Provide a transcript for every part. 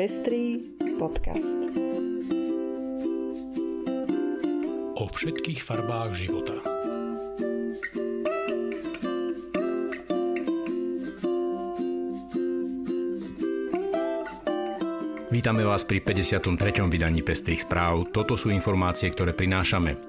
Pestrý podcast. O všetkých farbách života. Vítame vás pri 53. vydaní Pestrých správ. Toto sú informácie, ktoré prinášame.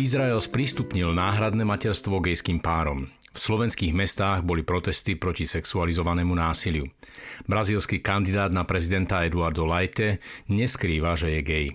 Izrael sprístupnil náhradné materstvo gejským párom. V slovenských mestách boli protesty proti sexualizovanému násiliu. Brazílsky kandidát na prezidenta Eduardo Leite neskrýva, že je gej.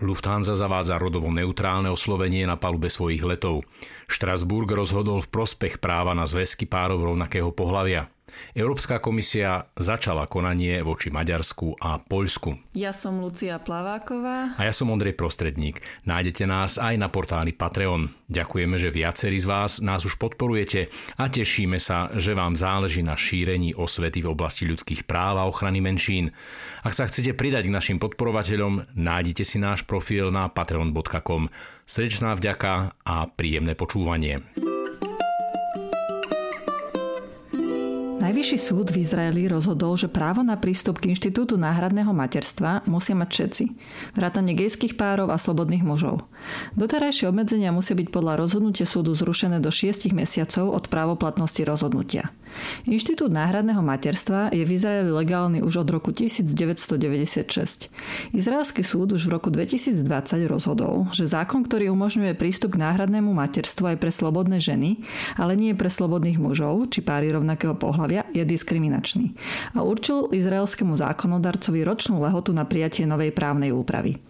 Lufthansa zavádza rodovo neutrálne oslovenie na palube svojich letov. Štrasburg rozhodol v prospech práva na zväzky párov rovnakého pohľavia. Európska komisia začala konanie voči Maďarsku a Poľsku. Ja som Lucia Plaváková. A ja som Ondrej Prostredník. Nájdete nás aj na portáli Patreon. Ďakujeme, že viacerí z vás nás už podporujete a tešíme sa, že vám záleží na šírení osvety v oblasti ľudských práv a ochrany menšín. Ak sa chcete pridať k našim podporovateľom, nájdite si náš profil na patreon.com. Srdečná vďaka a príjemné počúvanie. Najvyšší súd v Izraeli rozhodol, že právo na prístup k inštitútu náhradného materstva musia mať všetci, vrátane gejských párov a slobodných mužov. Doterajšie obmedzenia musia byť podľa rozhodnutia súdu zrušené do 6 mesiacov od právoplatnosti rozhodnutia. Inštitút náhradného materstva je v Izraeli legálny už od roku 1996. Izraelský súd už v roku 2020 rozhodol, že zákon, ktorý umožňuje prístup k náhradnému materstvu aj pre slobodné ženy, ale nie pre slobodných mužov či páry rovnakého pohľavia, je diskriminačný a určil izraelskému zákonodarcovi ročnú lehotu na prijatie novej právnej úpravy.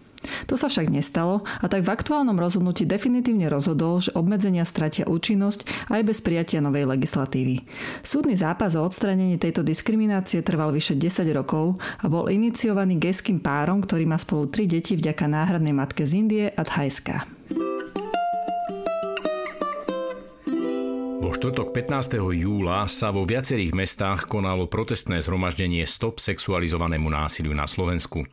To sa však nestalo a tak v aktuálnom rozhodnutí definitívne rozhodol, že obmedzenia stratia účinnosť aj bez prijatia novej legislatívy. Súdny zápas o odstranenie tejto diskriminácie trval vyše 10 rokov a bol iniciovaný gejským párom, ktorý má spolu tri deti vďaka náhradnej matke z Indie a Thajska. Štvrtok 15. júla sa vo viacerých mestách konalo protestné zhromaždenie Stop sexualizovanému násiliu na Slovensku.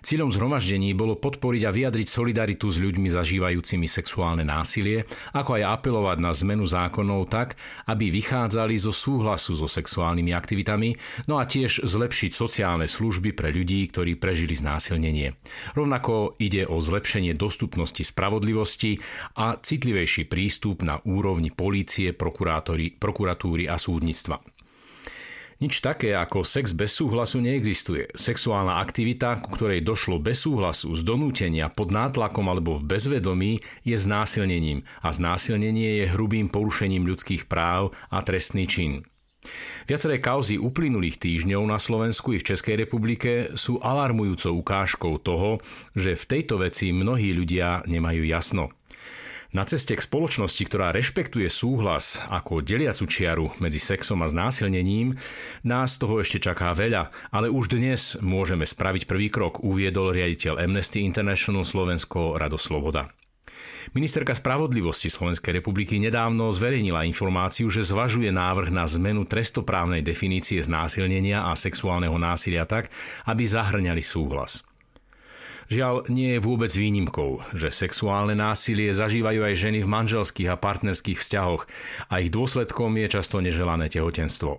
Cílom zhromaždení bolo podporiť a vyjadriť solidaritu s ľuďmi zažívajúcimi sexuálne násilie, ako aj apelovať na zmenu zákonov tak, aby vychádzali zo súhlasu so sexuálnymi aktivitami, no a tiež zlepšiť sociálne služby pre ľudí, ktorí prežili znásilnenie. Rovnako ide o zlepšenie dostupnosti spravodlivosti a citlivejší prístup na úrovni polície, prokurátora prokuratúry a súdnictva. Nič také ako sex bez súhlasu neexistuje. Sexuálna aktivita, ku ktorej došlo bez súhlasu, z donútenia, pod nátlakom alebo v bezvedomí, je znásilnením a znásilnenie je hrubým porušením ľudských práv a trestný čin. Viaceré kauzy uplynulých týždňov na Slovensku i v Českej republike sú alarmujúcou ukážkou toho, že v tejto veci mnohí ľudia nemajú jasno. Na ceste k spoločnosti, ktorá rešpektuje súhlas ako deliacu čiaru medzi sexom a znásilnením, nás toho ešte čaká veľa, ale už dnes môžeme spraviť prvý krok, uviedol riaditeľ Amnesty International Slovensko Rado Sloboda. Ministerka spravodlivosti Slovenskej republiky nedávno zverejnila informáciu, že zvažuje návrh na zmenu trestoprávnej definície znásilnenia a sexuálneho násilia tak, aby zahrňali súhlas. Žiaľ, nie je vôbec výnimkou, že sexuálne násilie zažívajú aj ženy v manželských a partnerských vzťahoch a ich dôsledkom je často neželané tehotenstvo.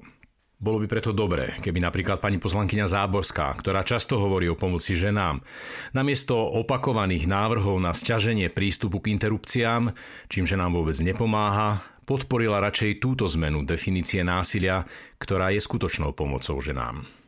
Bolo by preto dobré, keby napríklad pani poslankyňa Záborská, ktorá často hovorí o pomoci ženám, namiesto opakovaných návrhov na sťaženie prístupu k interrupciám, čím ženám vôbec nepomáha, podporila radšej túto zmenu definície násilia, ktorá je skutočnou pomocou ženám.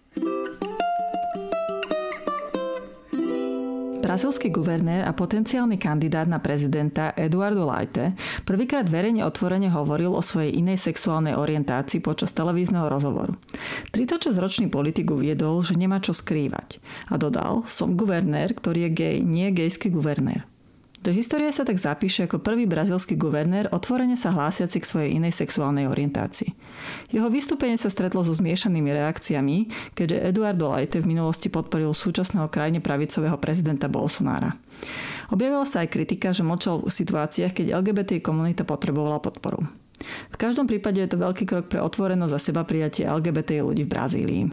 Brazilský guvernér a potenciálny kandidát na prezidenta Eduardo Leite prvýkrát verejne otvorene hovoril o svojej inej sexuálnej orientácii počas televízneho rozhovoru. 36-ročný politik uviedol, že nemá čo skrývať a dodal, som guvernér, ktorý je gej, nie gejský guvernér. Do histórie sa tak zapíše ako prvý brazilský guvernér otvorene sa hlásiaci k svojej inej sexuálnej orientácii. Jeho vystúpenie sa stretlo so zmiešanými reakciami, keďže Eduardo Leite v minulosti podporil súčasného krajine pravicového prezidenta Bolsonára. Objavila sa aj kritika, že močal v situáciách, keď LGBT komunita potrebovala podporu. V každom prípade je to veľký krok pre otvorenosť za seba prijatie LGBT ľudí v Brazílii.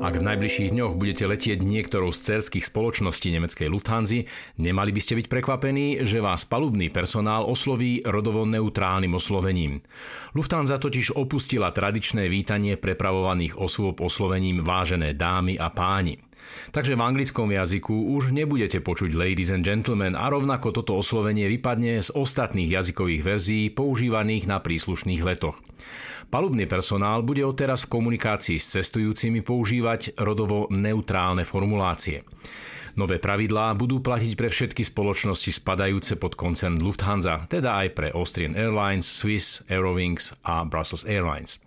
Ak v najbližších dňoch budete letieť niektorou z cerských spoločností nemeckej Lufthansa, nemali by ste byť prekvapení, že vás palubný personál osloví rodovo neutrálnym oslovením. Lufthansa totiž opustila tradičné vítanie prepravovaných osôb oslovením vážené dámy a páni. Takže v anglickom jazyku už nebudete počuť ladies and gentlemen a rovnako toto oslovenie vypadne z ostatných jazykových verzií používaných na príslušných letoch. Palubný personál bude odteraz v komunikácii s cestujúcimi používať rodovo neutrálne formulácie. Nové pravidlá budú platiť pre všetky spoločnosti spadajúce pod koncern Lufthansa, teda aj pre Austrian Airlines, Swiss, Eurowings a Brussels Airlines.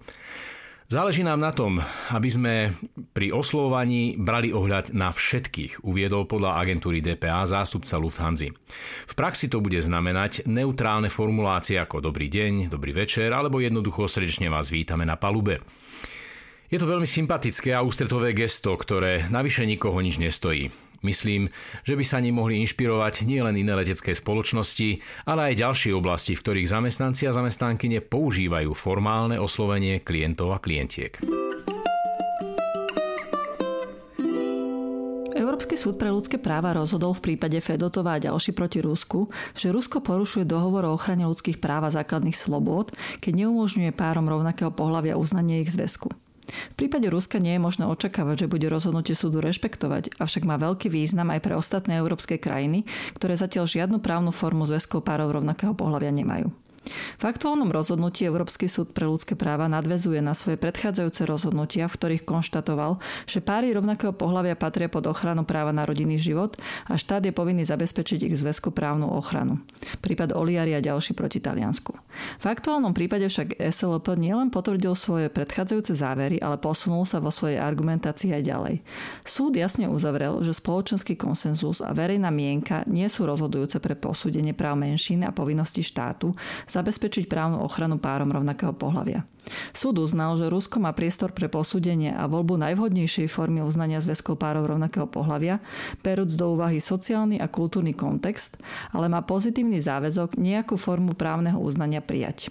Záleží nám na tom, aby sme pri oslovovaní brali ohľad na všetkých, uviedol podľa agentúry DPA zástupca Lufthansa. V praxi to bude znamenať neutrálne formulácie ako dobrý deň, dobrý večer alebo jednoducho srdečne vás vítame na palube. Je to veľmi sympatické a ústretové gesto, ktoré navyše nikoho nič nestojí. Myslím, že by sa ním mohli inšpirovať nielen iné letecké spoločnosti, ale aj ďalšie oblasti, v ktorých zamestnanci a zamestnankyne používajú formálne oslovenie klientov a klientiek. Európsky súd pre ľudské práva rozhodol v prípade Fedotova a ďalší proti Rusku, že Rusko porušuje dohovor o ochrane ľudských práv a základných slobôd, keď neumožňuje párom rovnakého pohľavia uznanie ich zväzku. V prípade Ruska nie je možné očakávať, že bude rozhodnutie súdu rešpektovať, avšak má veľký význam aj pre ostatné európske krajiny, ktoré zatiaľ žiadnu právnu formu zväzkov párov rovnakého pohľavia nemajú. V aktuálnom rozhodnutí Európsky súd pre ľudské práva nadvezuje na svoje predchádzajúce rozhodnutia, v ktorých konštatoval, že páry rovnakého pohľavia patria pod ochranu práva na rodinný život a štát je povinný zabezpečiť ich zväzku právnu ochranu. Prípad Oliari a ďalší proti Taliansku. V aktuálnom prípade však SLP nielen potvrdil svoje predchádzajúce závery, ale posunul sa vo svojej argumentácii aj ďalej. Súd jasne uzavrel, že spoločenský konsenzus a verejná mienka nie sú rozhodujúce pre posúdenie práv menšín a povinnosti štátu zabezpečiť právnu ochranu párom rovnakého pohľavia. Súd uznal, že Rusko má priestor pre posúdenie a voľbu najvhodnejšej formy uznania zväzkov párov rovnakého pohľavia, perúc do úvahy sociálny a kultúrny kontext, ale má pozitívny záväzok nejakú formu právneho uznania prijať.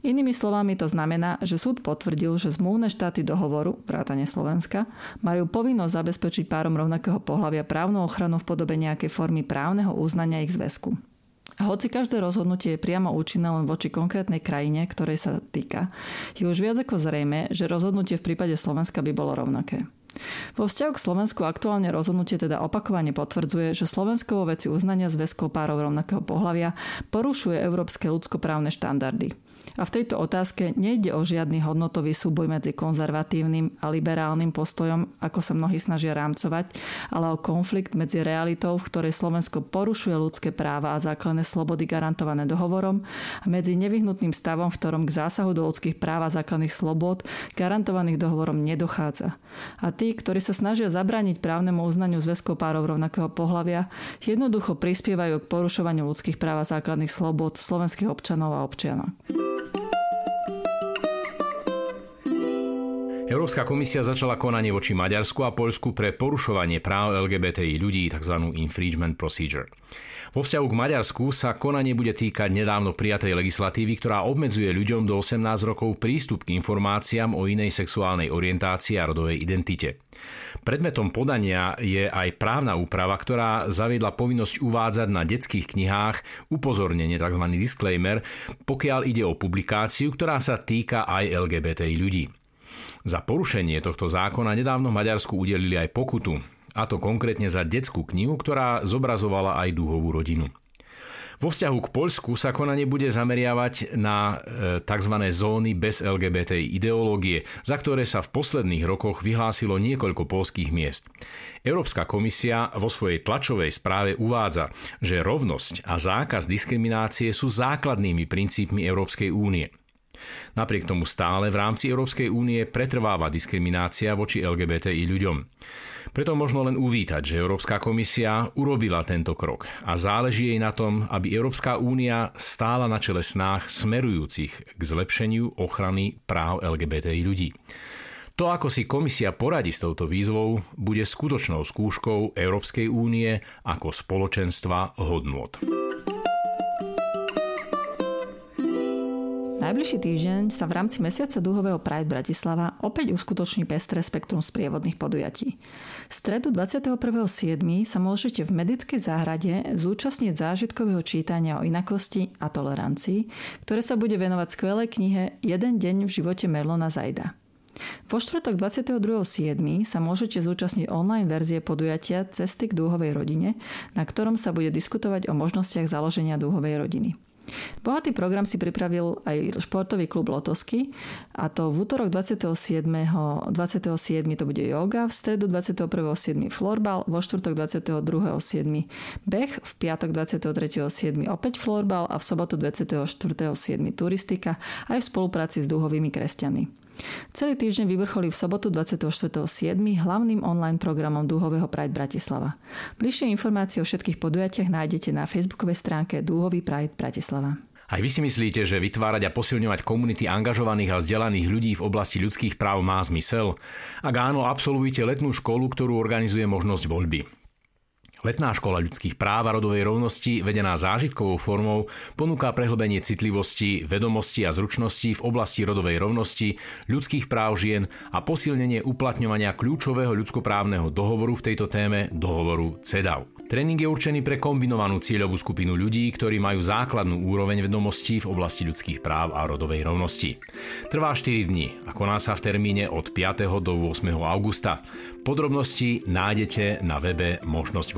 Inými slovami to znamená, že súd potvrdil, že zmluvné štáty dohovoru, vrátane Slovenska, majú povinnosť zabezpečiť párom rovnakého pohľavia právnu ochranu v podobe nejakej formy právneho uznania ich zväzku. A hoci každé rozhodnutie je priamo účinné len voči konkrétnej krajine, ktorej sa týka, je už viac ako zrejme, že rozhodnutie v prípade Slovenska by bolo rovnaké. Vo vzťahu k Slovensku aktuálne rozhodnutie teda opakovane potvrdzuje, že Slovensko vo veci uznania zväzkov párov rovnakého pohľavia porušuje európske ľudskoprávne štandardy. A v tejto otázke nejde o žiadny hodnotový súboj medzi konzervatívnym a liberálnym postojom, ako sa mnohí snažia rámcovať, ale o konflikt medzi realitou, v ktorej Slovensko porušuje ľudské práva a základné slobody garantované dohovorom a medzi nevyhnutným stavom, v ktorom k zásahu do ľudských práv a základných slobod garantovaných dohovorom nedochádza. A tí, ktorí sa snažia zabrániť právnemu uznaniu zväzkov párov rovnakého pohľavia, jednoducho prispievajú k porušovaniu ľudských práv a základných slobod slovenských občanov a občianok. Európska komisia začala konanie voči Maďarsku a Poľsku pre porušovanie práv LGBTI ľudí, tzv. infringement procedure. Vo vzťahu k Maďarsku sa konanie bude týkať nedávno prijatej legislatívy, ktorá obmedzuje ľuďom do 18 rokov prístup k informáciám o inej sexuálnej orientácii a rodovej identite. Predmetom podania je aj právna úprava, ktorá zaviedla povinnosť uvádzať na detských knihách upozornenie, tzv. disclaimer, pokiaľ ide o publikáciu, ktorá sa týka aj LGBTI ľudí. Za porušenie tohto zákona nedávno Maďarsku udelili aj pokutu, a to konkrétne za detskú knihu, ktorá zobrazovala aj dúhovú rodinu. Vo vzťahu k Poľsku sa konanie bude zameriavať na e, tzv. zóny bez LGBT ideológie, za ktoré sa v posledných rokoch vyhlásilo niekoľko polských miest. Európska komisia vo svojej tlačovej správe uvádza, že rovnosť a zákaz diskriminácie sú základnými princípmi Európskej únie. Napriek tomu stále v rámci Európskej únie pretrváva diskriminácia voči LGBTI ľuďom. Preto možno len uvítať, že Európska komisia urobila tento krok a záleží jej na tom, aby Európska únia stála na čele snách smerujúcich k zlepšeniu ochrany práv LGBTI ľudí. To, ako si komisia poradí s touto výzvou, bude skutočnou skúškou Európskej únie ako spoločenstva hodnôt. Najbližší týždeň sa v rámci mesiaca dúhového Pride Bratislava opäť uskutoční pestré spektrum sprievodných podujatí. V stredu 21.7. sa môžete v medickej záhrade zúčastniť zážitkového čítania o inakosti a tolerancii, ktoré sa bude venovať skvelej knihe Jeden deň v živote Merlona Zajda. Vo štvrtok 22.7. sa môžete zúčastniť online verzie podujatia Cesty k dúhovej rodine, na ktorom sa bude diskutovať o možnostiach založenia dúhovej rodiny. Bohatý program si pripravil aj športový klub Lotosky a to v útorok 27. 27. to bude yoga, v stredu 21.7. florbal, vo štvrtok 22.7. beh, v piatok 23.7. opäť florbal a v sobotu 24.7. turistika aj v spolupráci s dúhovými kresťanmi. Celý týždeň vyvrcholí v sobotu 24.7. hlavným online programom Dúhového Pride Bratislava. Bližšie informácie o všetkých podujatiach nájdete na facebookovej stránke Dúhový Pride Bratislava. Aj vy si myslíte, že vytvárať a posilňovať komunity angažovaných a vzdelaných ľudí v oblasti ľudských práv má zmysel? Ak áno, absolvujte letnú školu, ktorú organizuje možnosť voľby. Letná škola ľudských práv a rodovej rovnosti, vedená zážitkovou formou, ponúka prehlbenie citlivosti, vedomosti a zručností v oblasti rodovej rovnosti, ľudských práv žien a posilnenie uplatňovania kľúčového ľudskoprávneho dohovoru v tejto téme, dohovoru CEDAW. Tréning je určený pre kombinovanú cieľovú skupinu ľudí, ktorí majú základnú úroveň vedomostí v oblasti ľudských práv a rodovej rovnosti. Trvá 4 dní a koná sa v termíne od 5. do 8. augusta. Podrobnosti nájdete na webe Možnosť